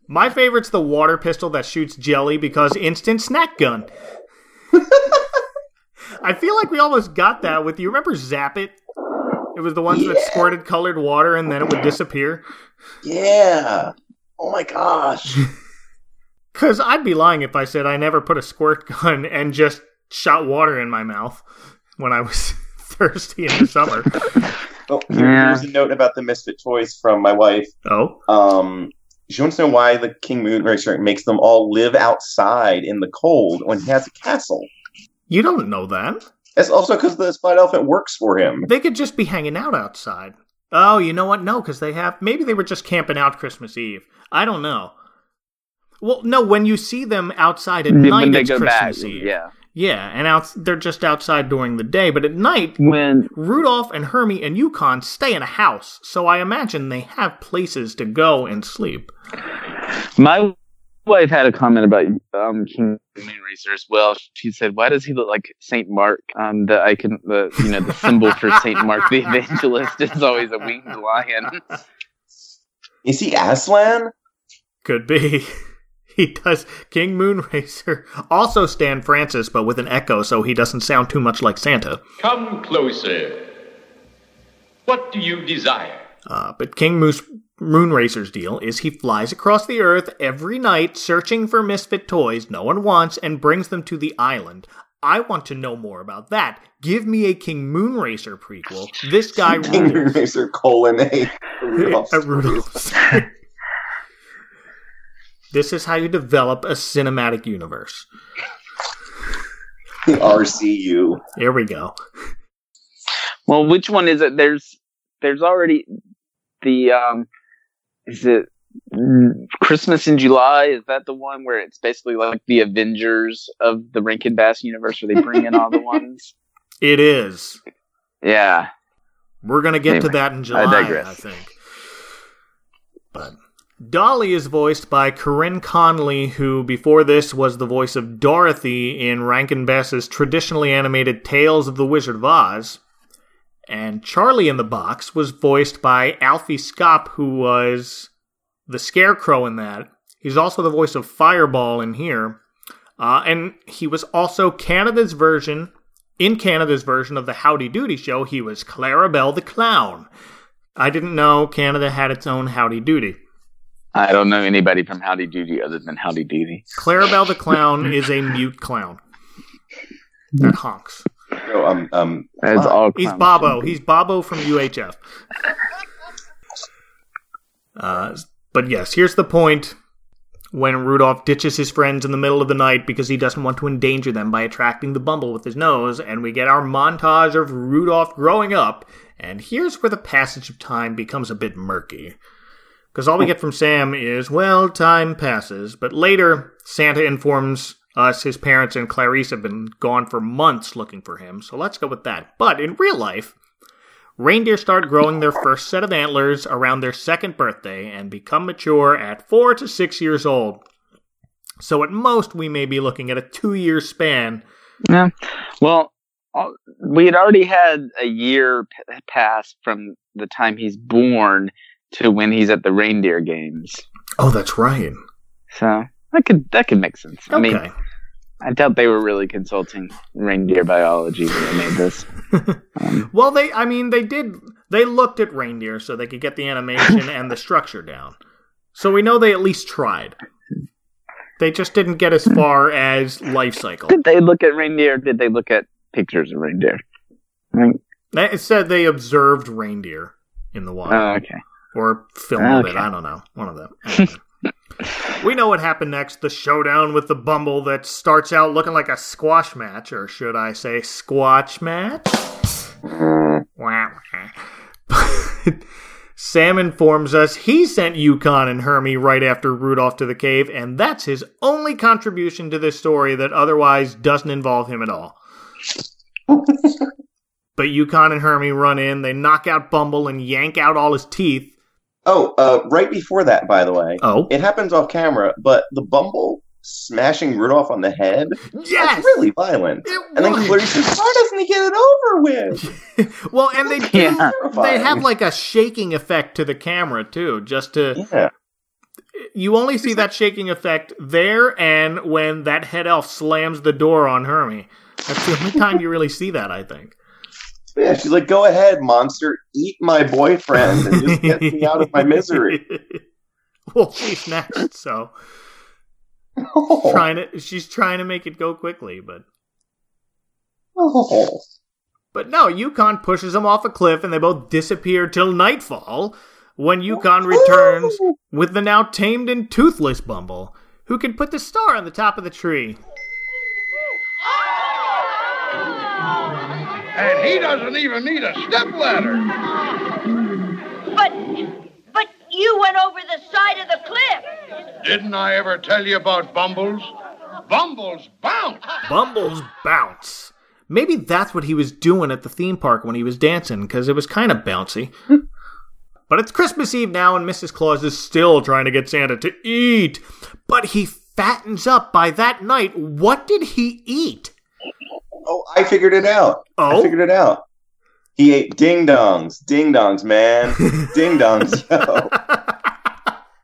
My favorite's the water pistol that shoots jelly because instant snack gun. I feel like we almost got that with you. Remember Zap It? It was the ones that squirted colored water and then it would disappear. Yeah. Oh my gosh. [laughs] Because I'd be lying if I said I never put a squirt gun and just shot water in my mouth when I was [laughs] thirsty in the summer. [laughs] Oh, here- Yeah. here's a note about the misfit toys from my wife. Oh, Um, she wants to know why the King Moon Racer makes them all live outside in the cold when he has a castle. you don't know that. It's also because the Spotted Elephant works for him. They could just be hanging out outside. Oh, you know what? No, because they have. Maybe they were just camping out Christmas Eve. I don't know. Well, no, when you see them outside at when night, they it's Christmas back, Eve. yeah. Yeah, and out they're just outside during the day, but at night, When Rudolph and Hermie and Yukon stay in a house, so I imagine they have places to go and sleep. my wife had a comment about um, King Moon Racer as well. She said, "Why does he look like Saint Mark? Um, the icon, the you know, the symbol for Saint Mark the Evangelist is always a winged lion." Is he Aslan? Could be. [laughs] [laughs] He does King Moonracer. Also Stan Francis, but with an echo so he doesn't sound too much like Santa. Come closer. What do you desire? Uh, but King Moose Moonracer's deal is he flies across the earth every night searching for misfit toys no one wants and brings them to the island. I want to know more about that. Give me a King Moonracer prequel. This guy [laughs] King Moon rules. Racer colon [laughs] A. Rudolph's Rudolph's. This is how you develop a cinematic universe. The RCU. Here we go. Well, which one is it? There's there's already the um is it Christmas in July? Is that the one where it's basically like the Avengers of the Rankin Bass universe where they bring in all the [laughs] ones? It is. Yeah. We're gonna get to that in July, digress. I think. But Dolly is voiced by Corinne Conley, who before this was the voice of Dorothy in Rankin Bass's traditionally animated Tales of the Wizard of Oz. And Charlie in the Box was voiced by Alfie Scopp, who was the Scarecrow in that. He's also the voice of Fireball in here. Uh, and he was also Canada's version, in Canada's version of the Howdy Doody show, he was Clarabelle the Clown. I didn't know Canada had its own Howdy Doody. I don't know anybody from Howdy Doody other than Howdy Doody. Clarabelle the Clown is a mute clown that honks. No, um, um, That's uh, all. He's Bobo. be. He's Bobo from UHF. Uh, but yes, here's the point when Rudolph ditches his friends in the middle of the night because he doesn't want to endanger them by attracting the bumble with his nose, and we get our montage of Rudolph growing up. And here's where the passage of time becomes a bit murky. Because all we get from Sam is, well, time passes. But later, Santa informs us his parents and Clarice have been gone for months looking for him, so let's go with that. But in real life, reindeer start growing their first set of antlers around their second birthday and become mature at four to six years old. So at most, we may be looking at a two year span. Yeah. Well, uh, we had already had a year pass from the time he's born to when he's at the reindeer games. Oh, that's right. So that could that could make sense. I mean, I doubt they were really consulting reindeer biology when they made this. [laughs] Um, well, they, I mean, they did, they looked at reindeer so they could get the animation and the structure down. So we know they at least tried. They just didn't get as far as life cycle. Did they look at reindeer? Did they look at pictures of reindeer? I Right. It said they observed reindeer in the wild. Oh, okay. Or filmed it. I don't know. One of them. [laughs] We know what happened next. The showdown with the Bumble that starts out looking like a squash match, or should I say squatch match? [laughs] Sam informs us he sent Yukon and Hermie right after Rudolph to the cave, and that's his only contribution to this story that otherwise doesn't involve him at all. [laughs] but Yukon and Hermie run in, they knock out Bumble and yank out all his teeth. Oh, uh, right before that, by the way. Oh. It happens off camera, but the Bumble smashing Rudolph on the head. Yes! That's really violent. and then was. Clarice says, Why doesn't he get it over with? [laughs] Well, and they Yeah. they have like a shaking effect to the camera too, just to Yeah. you only see that shaking effect there and when that head elf slams the door on Hermie. That's the only time you really see that, I think. Yeah, she's like, Go ahead, monster, eat my boyfriend and just get me out of my misery. [laughs] well, she's next, so Oh. trying to she's trying to make it go quickly, but Oh. but no, Yukon pushes him off a cliff and they both disappear till nightfall when Yukon returns with the now tamed and toothless Bumble, who can put the star on the top of the tree. And he doesn't even need a stepladder. But, but you went over the side of the cliff. Didn't I ever tell you about Bumbles? Bumbles bounce. Bumbles bounce. Maybe that's what he was doing at the theme park when he was dancing, because it was kind of bouncy. but it's Christmas Eve now, and Mrs. Claus is still trying to get Santa to eat. But he fattens up by that night. What did he eat? Oh, I figured it out. Oh? I figured it out. He ate ding dongs. Ding dongs, man. [laughs] ding dongs, yo.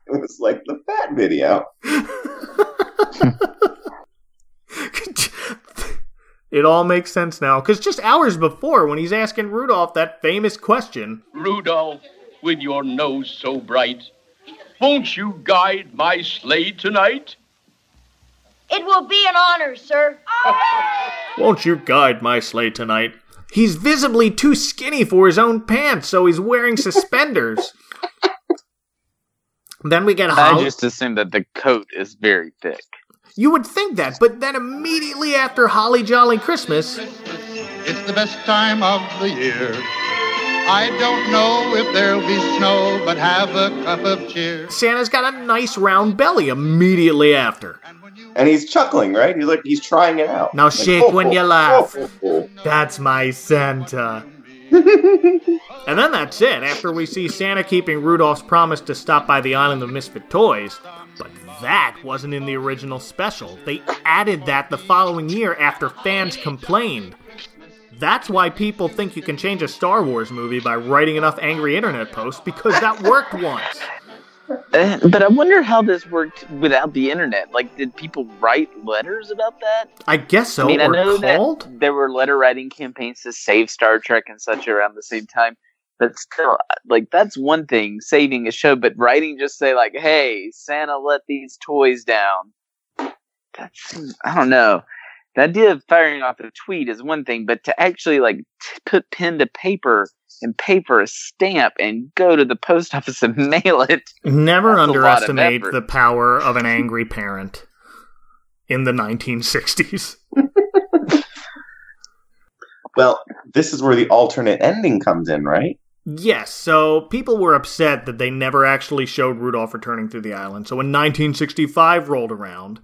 It was like the fat video. [laughs] it all makes sense now, because just hours before, when he's asking Rudolph that famous question, Rudolph, with your nose so bright, won't you guide my sleigh tonight? It will be an honor, sir. [laughs] Won't you guide my sleigh tonight? He's visibly too skinny for his own pants, so he's wearing [laughs] suspenders. then we get I Holly. just assume that the coat is very thick. You would think that, but then immediately after Holly Jolly Christmas, It's the best time of the year. I don't know if there'll be snow, but have a cup of cheer. Santa's got a nice round belly immediately after. And he's chuckling, right? He's like, he's trying it out. Now Like, shake oh, when oh, you oh, laugh. oh, oh, oh. That's my Santa. [laughs] and then that's it, after we see Santa keeping Rudolph's promise to stop by the island of misfit toys. But that wasn't in the original special. They added that the following year after fans complained. That's why people think you can change a Star Wars movie by writing enough angry internet posts because that worked once. Uh, but I wonder how this worked without the internet. Like, did people write letters about that? I guess so. I mean, I know called? that there were letter writing campaigns to save Star Trek and such around the same time. But still, like that's one thing, saving a show. But writing just say like, "Hey, Santa, let these toys down." That's I don't know. The idea of firing off a tweet is one thing, but to actually like t- put pen to paper and pay for a stamp and go to the post office and [laughs] mail it. Never That's a lot of underestimate the power of an angry parent in the 1960s. [laughs] Well, this is where the alternate ending comes in, right? Yes, so people were upset that they never actually showed Rudolph returning through the island. So when 1965 rolled around,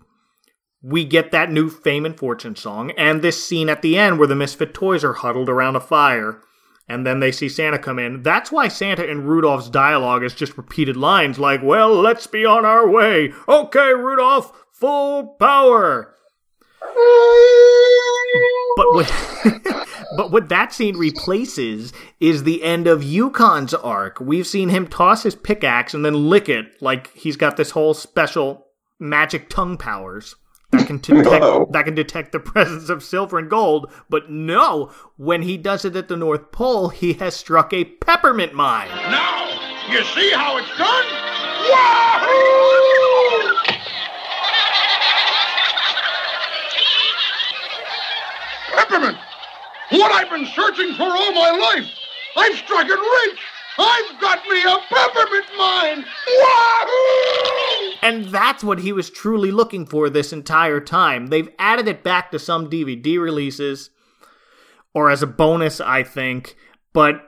we get that new Fame and Fortune song and this scene at the end where the Misfit Toys are huddled around a fire. And then they see Santa come in. That's why Santa and Rudolph's dialogue is just repeated lines like, Well, let's be on our way. Okay, Rudolph, full power. But what, [laughs] but what that scene replaces is the end of Yukon's arc. We've seen him toss his pickaxe and then lick it like he's got this whole special magic tongue powers that can [laughs] detect No. that can detect the [laughs] presence of silver and gold. But no, when he does it at the North Pole, he has struck a peppermint mine. Now, you see how it's done? Wahoo! Peppermint! What I've been searching for all my life! I've struck it rich! I've got me a peppermint mine! Wahoo! And that's what he was truly looking for this entire time. They've added it back to some DVD releases or as a bonus, I think, but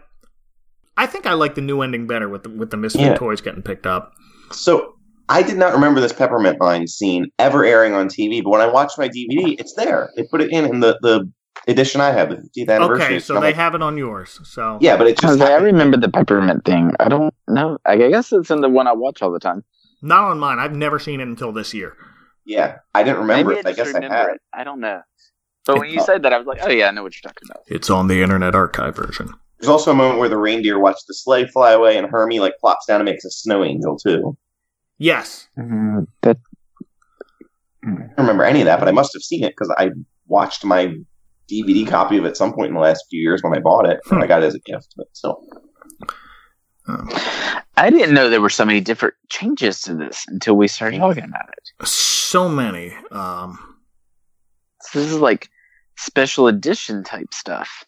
I think I like the new ending better with the, with the Misfit Yeah. toys getting picked up. So I did not remember this peppermint mine scene ever airing on TV, but when I watched my DVD, it's there. They put it in in the, the edition I have, the 50th anniversary. Okay, so got, they like- have it on yours. So Yeah, but it just I remember the peppermint thing. I don't know. I guess it's in the one I watch all the time. not on mine. I've never seen it until this year. yeah, I didn't remember Maybe it. I just guess I remember had. it. I don't know. But when you uh, said that, I was like, oh yeah, I know what you're talking about. It's on the Internet Archive version. There's also a moment where the reindeer watch the sleigh fly away, and Hermie like plops down and makes a snow angel too. Yes. Mm, that hmm. I don't remember any of that, but I must have seen it because I watched my DVD copy of it at some point in the last few years when I bought it. and I got it as a gift, but still. I didn't know there were so many different changes to this until we started talking about it. So many. Um, So this is like special edition type stuff.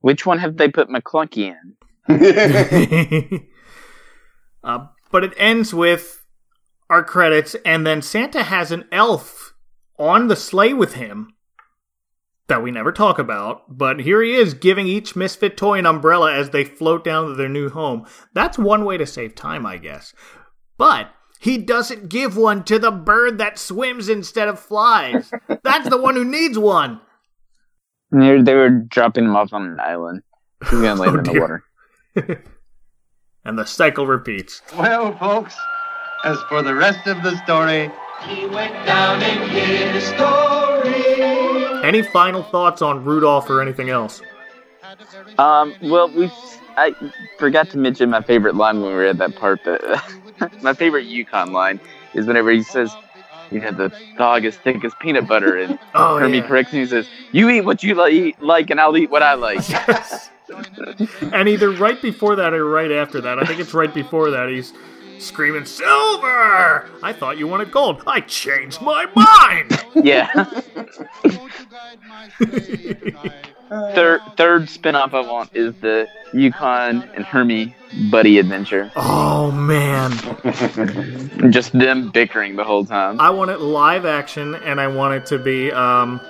Which one have they put Maclunkey in? [laughs] uh, but it ends with our credits, and then Santa has an elf on the sleigh with him that we never talk about. But here he is giving each misfit toy an umbrella as they float down to their new home. That's one way to save time, I guess. But he doesn't give one to the bird that swims instead of flies. [laughs] That's the one who needs one. And They they were dropping him off on an island. He's gonna [laughs] land Oh, in the water. [laughs] And the cycle repeats. Well, folks, as for the rest of the story, He went down in history. Any final thoughts on Rudolph or anything else? Um, well, we I forgot to mention my favorite line when we were at that part. That [laughs] my favorite Yukon line is whenever he says, "You know, the dog is thick as peanut butter," and [laughs] Oh, Hermie yeah. corrects me and says, "You eat what you li- like, and I'll eat what I like." [laughs] and either right before that or right after that, I think it's right before that, he's screaming, Silver! I thought you wanted gold. I changed my mind! [laughs] yeah. third third spin-off I want is the Yukon and Hermie buddy adventure. Oh, man. [laughs] Just them bickering the whole time. I want it live action, and I want it to be um,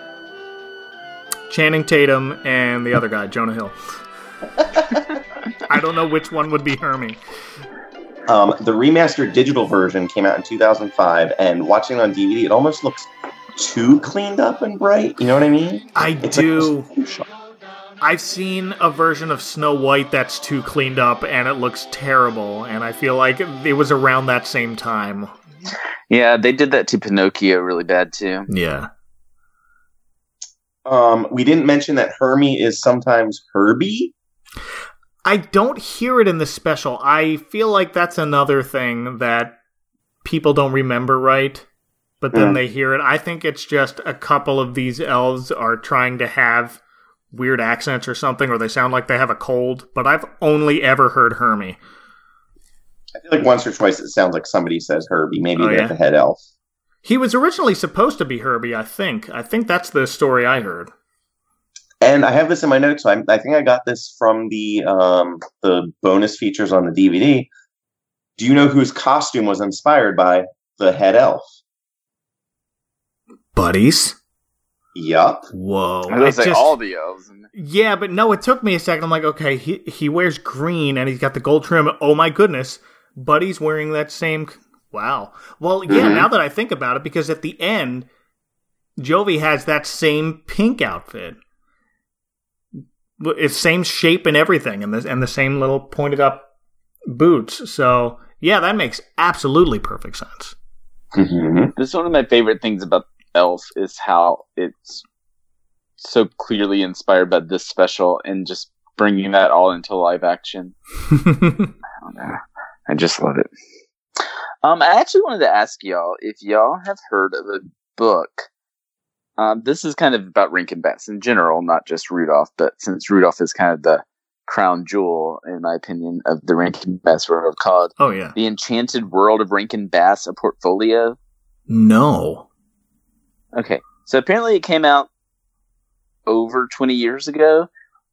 Channing Tatum and the other guy, Jonah Hill. [laughs] I don't know which one would be Hermie. Um, the remastered digital version came out in 2005, and watching it on DVD, it almost looks too cleaned up and bright. You know what I mean? I It's do. this- I've seen a version of Snow White that's too cleaned up and it looks terrible, and I feel like it was around that same time. Yeah, they did that to Pinocchio really bad too. Yeah. Um, we didn't mention that Hermie is sometimes Herbie. I don't hear it in the special. I feel like that's another thing that people don't remember right, but then Mm. they hear it. I think it's just a couple of these elves are trying to have weird accents or something, or they sound like they have a cold, but I've only ever heard Hermie. I feel like once or twice it sounds like somebody says Herbie. Maybe Oh, they're yeah? the head elf. He was originally supposed to be Herbie, I think. I think that's the story I heard. And I have this in my notes. So I, I think I got this from the um, the bonus features on the DVD. Do you know whose costume was inspired by the head elf? Buddies? Yup. Whoa. I was gonna say all the elves. Yeah, but no, it took me a second. I'm like, okay, he he wears green and he's got the gold trim. Oh my goodness, Buddy's wearing that same. Wow. Well, yeah. Mhm. Now that I think about it, because at the end, Jovie has that same pink outfit. It's same shape and everything, and the and the same little pointed up boots. So yeah, that makes absolutely perfect sense. Mm-hmm. This is one of my favorite things about Elf is how it's so clearly inspired by this special and just bringing that all into live action. I don't know. I just love it. Um, I actually wanted to ask y'all if y'all have heard of a book. Um, this is kind of about Rankin Bass in general, not just Rudolph, but since Rudolph is kind of the crown jewel, in my opinion, of the Rankin Bass world called Oh yeah. The Enchanted World of Rankin Bass, a portfolio. No. Okay. So apparently it came out over 20 years ago,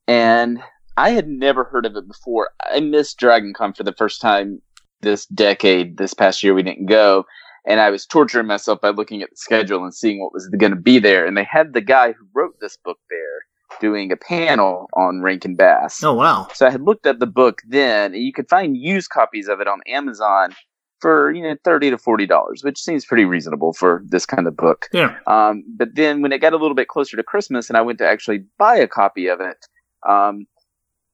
and I had never heard of it before. I missed Dragon Con for the first time this decade. This past year, we didn't go. And I was torturing myself by looking at the schedule and seeing what was going to be there. And they had the guy who wrote this book there doing a panel on Rankin Bass. Oh wow. So I had looked at the book then, and you could find used copies of it on Amazon for you know thirty to forty dollars, which seems pretty reasonable for this kind of book. Yeah. Um, but then when it got a little bit closer to Christmas, and I went to actually buy a copy of it, um,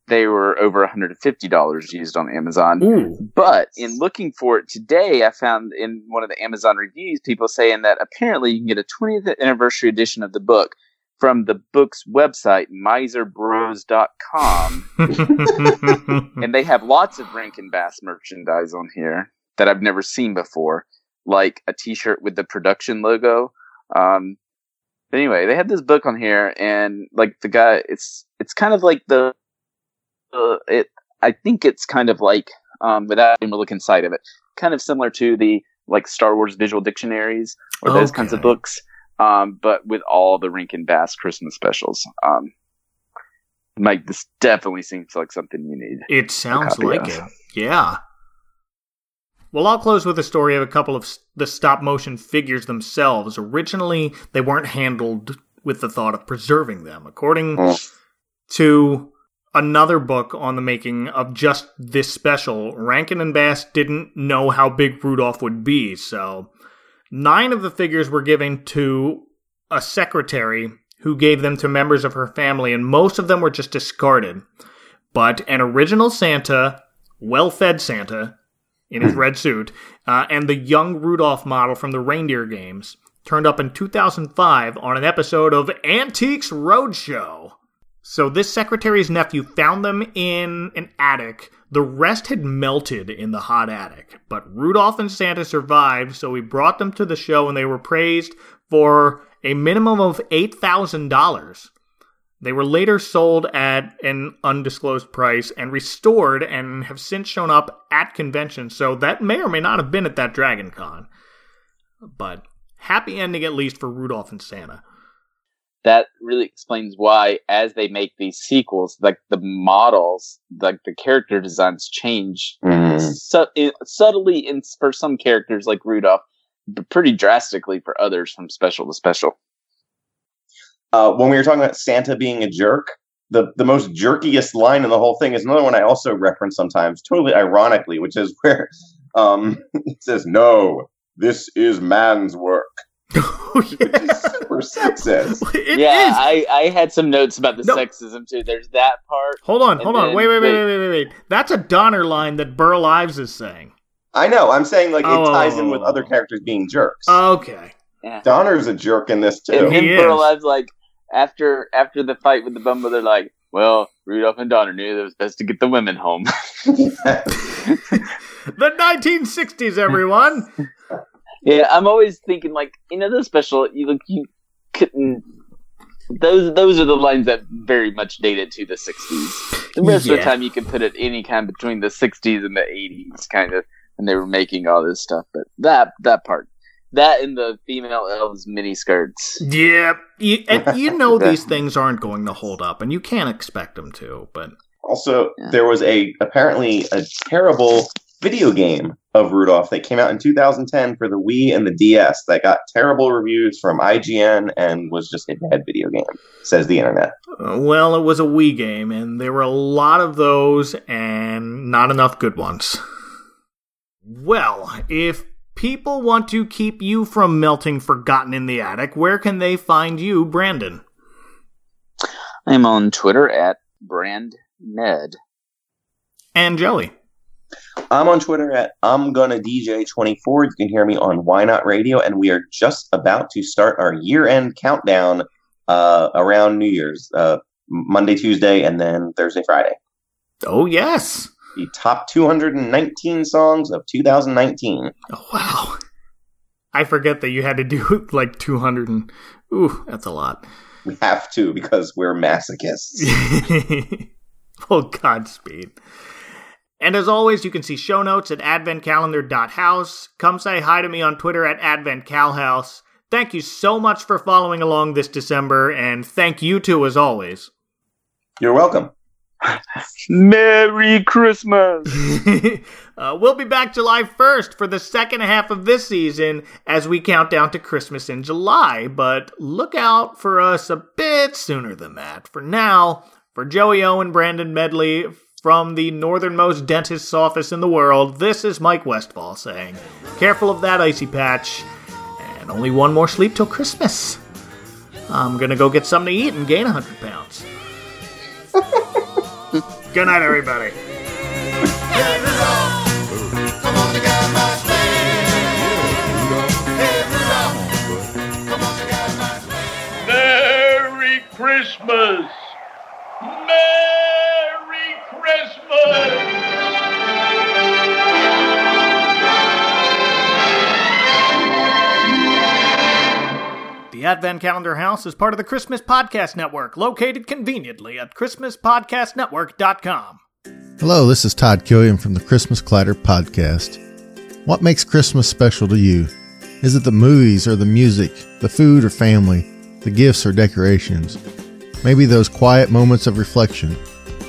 they were over one hundred and fifty dollars used on Amazon. Ooh. But in looking for it today, I found in one of the Amazon reviews people saying that apparently you can get a 20th anniversary edition of the book from the book's website, miserbros.com. [laughs] and they have lots of Rankin Bass merchandise on here that I've never seen before, like a t shirt with the production logo. Um, but anyway, they had this book on here, and like the guy, it's it's kind of like the uh, it. I think it's kind of like um, without even a look inside of it, kind of similar to the like Star Wars visual dictionaries or those kinds of books, um, but with all the Rankin Bass Christmas specials. Um, Mike, this definitely seems like something you need. It sounds like of. it. Yeah. Well, I'll close with a story of a couple of the stop motion figures themselves. Originally, they weren't handled with the thought of preserving them. According to another book on the making of just this special, Rankin and Bass didn't know how big Rudolph would be, so nine of the figures were given to a secretary who gave them to members of her family, and most of them were just discarded. But an original Santa, well fed Santa, in his red suit, uh, and the young Rudolph model from the reindeer games turned up in 2005 on an episode of Antiques Roadshow. So this secretary's nephew found them in an attic. The rest had melted in the hot attic, but Rudolph and Santa survived, so we brought them to the show and they were praised for a minimum of $8,000. They were later sold at an undisclosed price and restored and have since shown up at conventions, so that may or may not have been at that Dragon Con. But happy ending at least for Rudolph and Santa. That really explains why as they make these sequels like the models like the character designs change Mhm. su- subtly in for some characters like rudolph but pretty drastically for others from special to special uh, when we were talking about Santa being a jerk, the, the most jerkiest line in the whole thing is another one I also reference sometimes, totally ironically, which is [laughs] where um, [laughs] it says, No, this is man's work. Oh, super sexist. [laughs] It yeah is. I, I had some notes about the No. sexism too there's that part Hold on, And hold on. Wait, wait, wait, wait, wait, wait, wait. That's a Donner line that Burl Ives is saying. I know, I'm saying like it Oh. ties in with other oh. characters being jerks. Okay. yeah. Donner's a jerk in this too. and him He Burl is. Ives, like after after the fight with the bumble they're like well rudolph and donner knew it was best to get the women home [laughs] [laughs] The 1960s, everyone. Yeah, I'm always thinking like you know the special you look you couldn't those those are the lines that very much date it to the 60s. The rest of the time you can put it any kind between the 60s and the 80s, kind of, and they were making all this stuff. But that that part, that and the female elves mini skirts. Yeah, you, and you [laughs] know these things aren't going to hold up, and you can't expect them to. But Also, there was a apparently a terrible video game of Rudolph that came out in 2010 for the Wii and the DS that got terrible reviews from IGN and was just a bad video game, says the internet. uh, well, it was a Wii game, and there were a lot of those, and not enough good ones. Well, if people want to keep you from melting forgotten in the attic, where can they find you, Brandon? I'm on Twitter at BrandNed. And Joey. I'm on Twitter at I'm gonna DJ 24. You can hear me on Why Not Radio, and we are just about to start our year-end countdown uh, around New Year's, uh, Monday, Tuesday, and then Thursday, Friday. Oh yes, the top 219 songs of 2019. Oh wow! I forget that you had to do [laughs] like 200 and ooh, that's a lot. We have to because we're masochists. [laughs] well, Godspeed. And as always, you can see show notes at adventcalendar.house. Come say hi to me on Twitter at adventcalhouse. Thank you so much for following along this December, and thank you too, as always. You're welcome. [laughs] Merry Christmas! [laughs] uh, we'll be back July 1st for the second half of this season as we count down to Christmas in July, but look out for us a bit sooner than that. For now, for Joey Owen, Brandon Medley, from the northernmost dentist's office in the world, this is Mike Westfall saying, Careful of that icy patch, and only one more sleep till Christmas. I'm gonna go get something to eat and gain 100 pounds. [laughs] Good night, everybody. Merry Christmas! Merry Christmas! The Advent Calendar House is part of the Christmas Podcast Network, located conveniently at ChristmasPodcastNetwork.com. Hello, this is Todd Killian from the Christmas Clatter Podcast. What makes Christmas special to you? Is it the movies or the music, the food or family, the gifts or decorations? Maybe those quiet moments of reflection.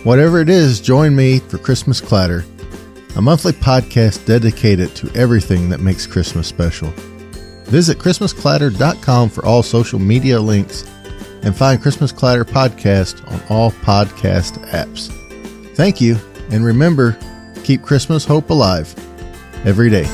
Whatever it is, join me for Christmas Clatter, a monthly podcast dedicated to everything that makes Christmas special. Visit ChristmasClatter.com for all social media links and find Christmas Clatter Podcast on all podcast apps. Thank you, and remember, keep Christmas hope alive every day.